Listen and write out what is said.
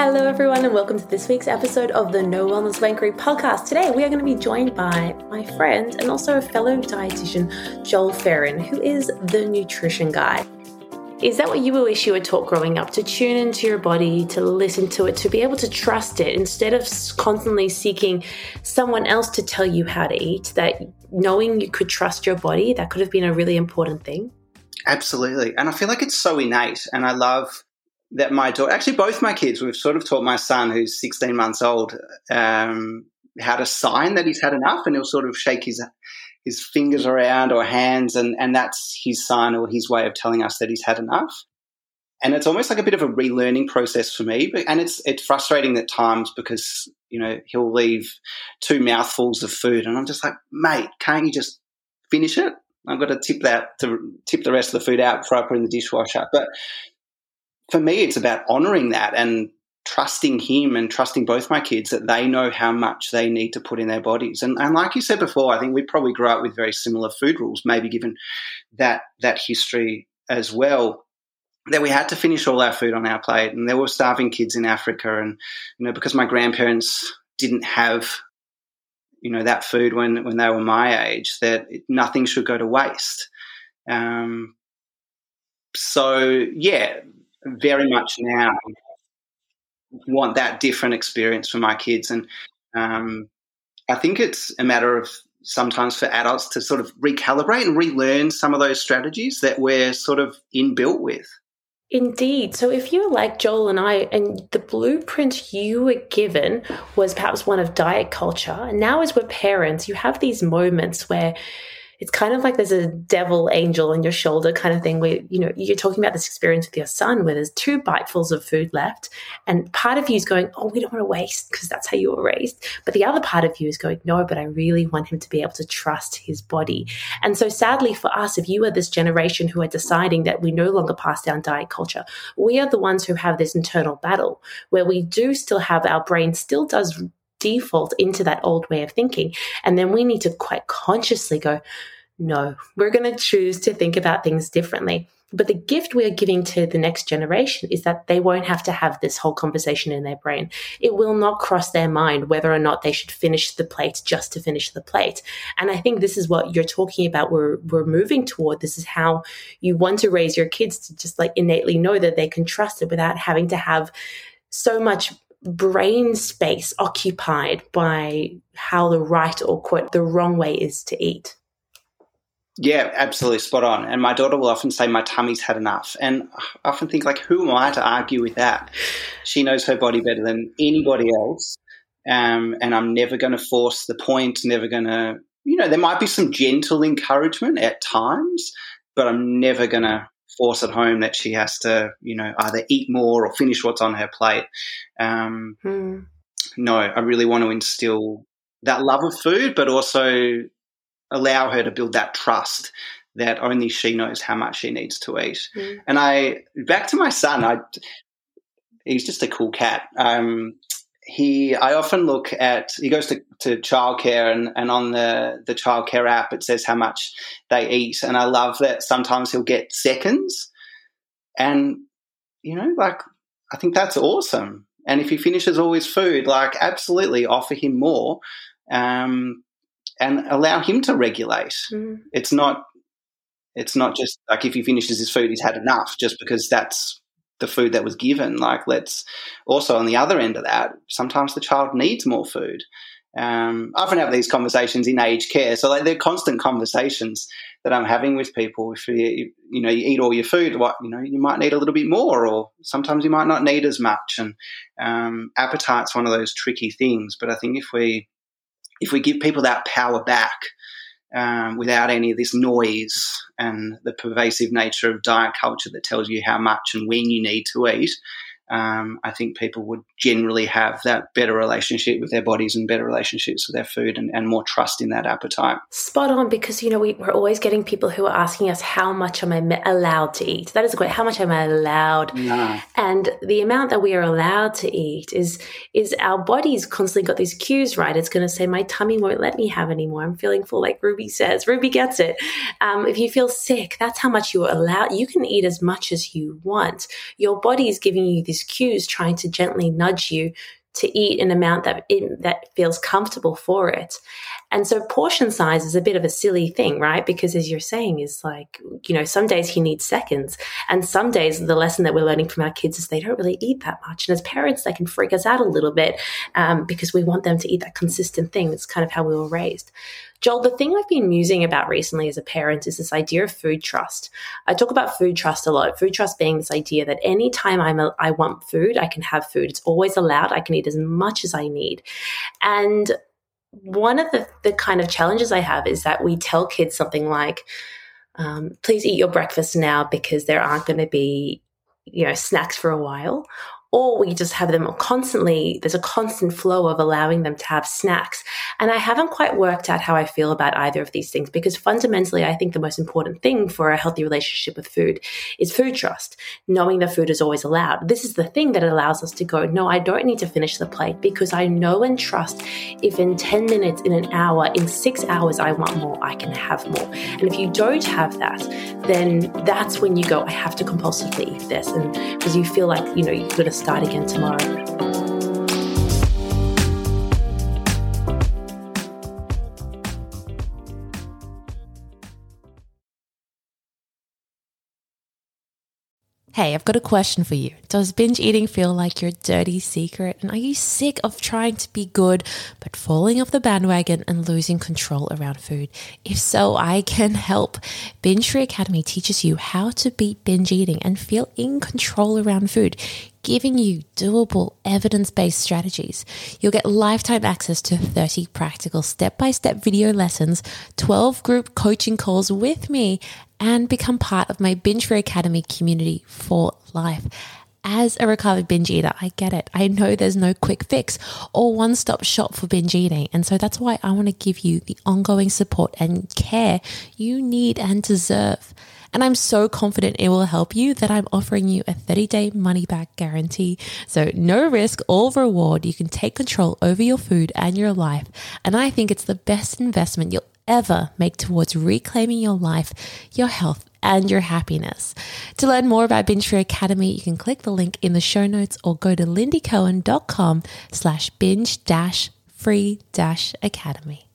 Hello, everyone, and welcome to this week's episode of the No Wellness Wankery podcast. Today, we are going to be joined by my friend and also a fellow dietitian, Joel Feren, who is the nutrition guy. Is that what you wish you were taught growing up? To tune into your body, to listen to it, to be able to trust it instead of constantly seeking someone else to tell you how to eat? That knowing you could trust your body, that could have been a really important thing. Absolutely. And I feel like it's so innate. And I love that my daughter, actually, both my kids, we've sort of taught my son, who's 16 months old, um, how to sign that he's had enough. And he'll sort of shake his his fingers around or hands, and, and that's his sign or his way of telling us that he's had enough. And it's almost like a bit of a relearning process for me. But, and it's it's frustrating at times because, you know, he'll leave two mouthfuls of food and I'm just like, mate, can't you just finish it? I've got to tip that to tip the rest of the food out before I put in the dishwasher. But for me, it's about honoring that and trusting him and trusting both my kids that they know how much they need to put in their bodies. And, and like you said before, I think we probably grew up with very similar food rules, maybe given that that history as well. That we had to finish all our food on our plate, and there were starving kids in Africa, and you know because my grandparents didn't have you know that food when when they were my age, that nothing should go to waste. Um, so yeah, very much now want that different experience for my kids. And um, I think it's a matter of sometimes for adults to sort of recalibrate and relearn some of those strategies that we're sort of inbuilt with. Indeed. So if you're like Joel and I, and the blueprint you were given was perhaps one of diet culture, and now as we're parents, you have these moments where it's kind of like there's a devil angel on your shoulder kind of thing where you know you're talking about this experience with your son where there's two bitefuls of food left and part of you is going oh we don't want to waste because that's how you were raised but the other part of you is going no but i really want him to be able to trust his body and so sadly for us if you are this generation who are deciding that we no longer pass down diet culture we are the ones who have this internal battle where we do still have our brain still does default into that old way of thinking. And then we need to quite consciously go, no, we're going to choose to think about things differently. But the gift we are giving to the next generation is that they won't have to have this whole conversation in their brain. It will not cross their mind whether or not they should finish the plate just to finish the plate. And I think this is what you're talking about. We're, we're moving toward. This is how you want to raise your kids to just like innately know that they can trust it without having to have so much brain space occupied by how the right or quote the wrong way is to eat. Yeah, absolutely spot on. And my daughter will often say, My tummy's had enough. And I often think, like, who am I to argue with that? She knows her body better than anybody else. Um, and I'm never going to force the point, never going to, you know, there might be some gentle encouragement at times, but I'm never going to force at home that she has to, you know, either eat more or finish what's on her plate. Um, hmm. No, I really want to instill that love of food, but also allow her to build that trust that only she knows how much she needs to eat. Mm. And I, back to my son, I, he's just a cool cat. Um, he, I often look at, he goes to, to childcare and, and on the, the childcare app, it says how much they eat. And I love that sometimes he'll get seconds. And, you know, like, I think that's awesome. And if he finishes all his food, like, absolutely offer him more. Um, and allow him to regulate. Mm. It's not it's not just like if he finishes his food, he's had enough just because that's the food that was given. Like let's also on the other end of that, sometimes the child needs more food. Um, I often have these conversations in aged care, so like they're constant conversations that I'm having with people. If you you know you eat all your food, what you know you might need a little bit more, or sometimes you might not need as much. And um, appetite's one of those tricky things. But I think if we if we give people that power back um, without any of this noise and the pervasive nature of diet culture that tells you how much and when you need to eat, um, I think people would generally have that better relationship with their bodies and better relationships with their food and, and more trust in that appetite. Spot on, because you know we, are always getting people who are asking us, "How much am I allowed to eat?" That is great. How much am I allowed? No. And the amount that we are allowed to eat is is our body's constantly got these cues, right? It's going to say, "My tummy won't let me have anymore. I'm feeling full." Like Ruby says, Ruby gets it. Um, if you feel sick, that's how much you are allowed. You can eat as much as you want. Your body is giving you this these cues trying to gently nudge you to eat an amount that that feels comfortable for it. And so portion size is a bit of a silly thing, right? Because as you're saying, is like, you know, some days he needs seconds. And some days the lesson that we're learning from our kids is they don't really eat that much. And as parents, they can freak us out a little bit um, because we want them to eat that consistent thing. It's kind of how we were raised. Joel, the thing I've been musing about recently as a parent is this idea of food trust. I talk about food trust a lot. Food trust being this idea that anytime I'm a, I want food, I can have food. It's always allowed. I can eat as much as I need. And one of the, the kind of challenges I have is that we tell kids something like, um, please eat your breakfast now because there aren't going to be you know snacks for a while or we just have them constantly there's a constant flow of allowing them to have snacks. And i haven't quite worked out how i feel about either of these things because fundamentally i think the most important thing for a healthy relationship with food is food trust knowing that food is always allowed. This is the thing that allows us to go no i don't need to finish the plate because i know and trust if in 10 minutes in an hour in 6 hours i want more i can have more. And if you don't have that then that's when you go i have to compulsively eat this. And because you feel like you know you've got to start again tomorrow. Hey, I've got a question for you. Does binge eating feel like your dirty secret? And are you sick of trying to be good but falling off the bandwagon and losing control around food? If so, I can help. Binge Free Academy teaches you how to beat binge eating and feel in control around food giving you doable evidence based strategies. You'll get lifetime access to 30 practical step by step video lessons, 12 group coaching calls with me, and become part of my Binge Free Academy community for life. As a recovered binge eater, I get it. I know there's no quick fix or one stop shop for binge eating. And so that's why I want to give you the ongoing support and care you need and deserve. And I'm so confident it will help you that I'm offering you a 30 day money back guarantee. So no risk, all reward. You can take control over your food and your life. And I think it's the best investment you'll ever make towards reclaiming your life, your health, and your happiness. To learn more about Binge Free Academy, you can click the link in the show notes or go to lindycohen.com slash binge dash free dash academy.